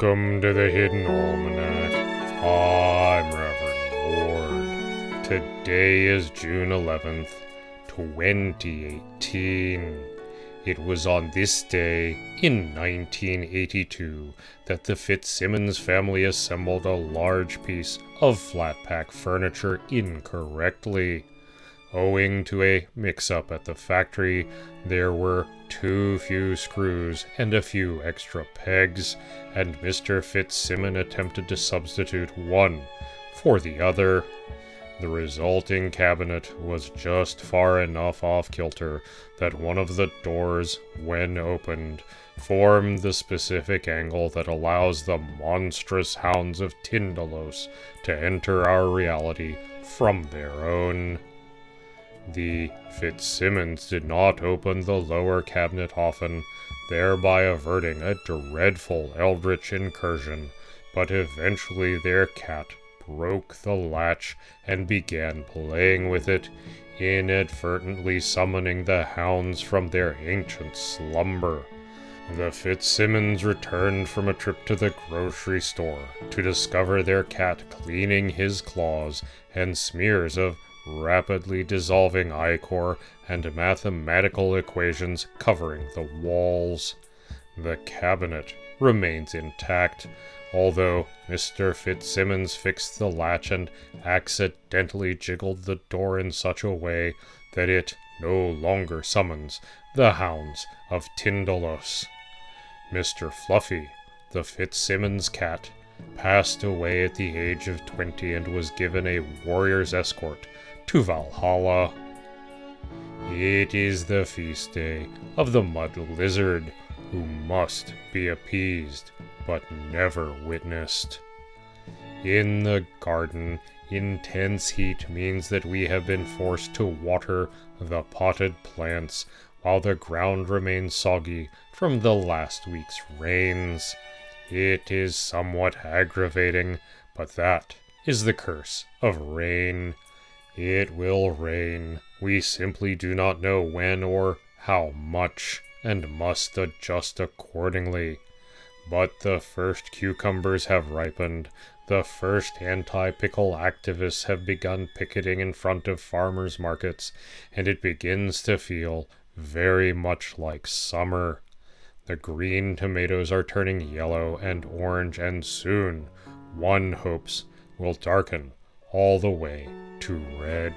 Welcome to the Hidden Almanac. I'm Reverend Mord. Today is June 11th, 2018. It was on this day in 1982 that the Fitzsimmons family assembled a large piece of flat pack furniture incorrectly. Owing to a mix up at the factory, there were too few screws and a few extra pegs, and Mr. Fitzsimmon attempted to substitute one for the other. The resulting cabinet was just far enough off kilter that one of the doors, when opened, formed the specific angle that allows the monstrous hounds of Tindalos to enter our reality from their own. The Fitzsimmons did not open the lower cabinet often, thereby averting a dreadful eldritch incursion, but eventually their cat broke the latch and began playing with it, inadvertently summoning the hounds from their ancient slumber. The Fitzsimmons returned from a trip to the grocery store to discover their cat cleaning his claws and smears of rapidly dissolving ichor and mathematical equations covering the walls. The cabinet remains intact, although Mr. Fitzsimmons fixed the latch and accidentally jiggled the door in such a way that it no longer summons the hounds of Tindalos. Mr. Fluffy, the Fitzsimmons cat, passed away at the age of 20 and was given a warrior's escort to Valhalla. It is the feast day of the mud lizard, who must be appeased but never witnessed. In the garden, intense heat means that we have been forced to water the potted plants while the ground remains soggy from the last week's rains. It is somewhat aggravating, but that is the curse of rain. It will rain. We simply do not know when or how much, and must adjust accordingly. But the first cucumbers have ripened. The first anti pickle activists have begun picketing in front of farmers' markets, and it begins to feel very much like summer. The green tomatoes are turning yellow and orange, and soon, one hopes, will darken all the way to red.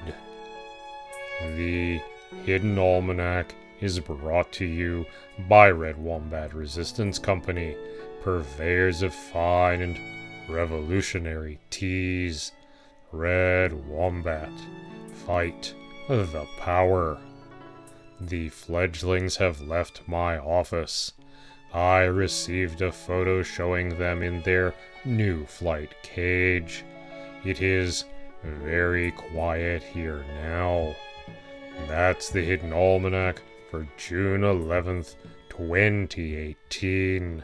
The Hidden Almanac is brought to you by Red Wombat Resistance Company, purveyors of fine and revolutionary teas. Red Wombat, fight the power. The fledglings have left my office. I received a photo showing them in their new flight cage. It is very quiet here now. That's the Hidden Almanac for June 11th, 2018.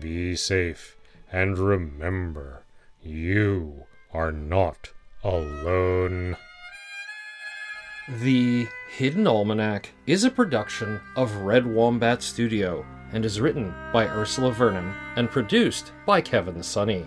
Be safe and remember, you are not alone. The Hidden Almanac is a production of Red Wombat Studio and is written by Ursula Vernon and produced by Kevin Sonney.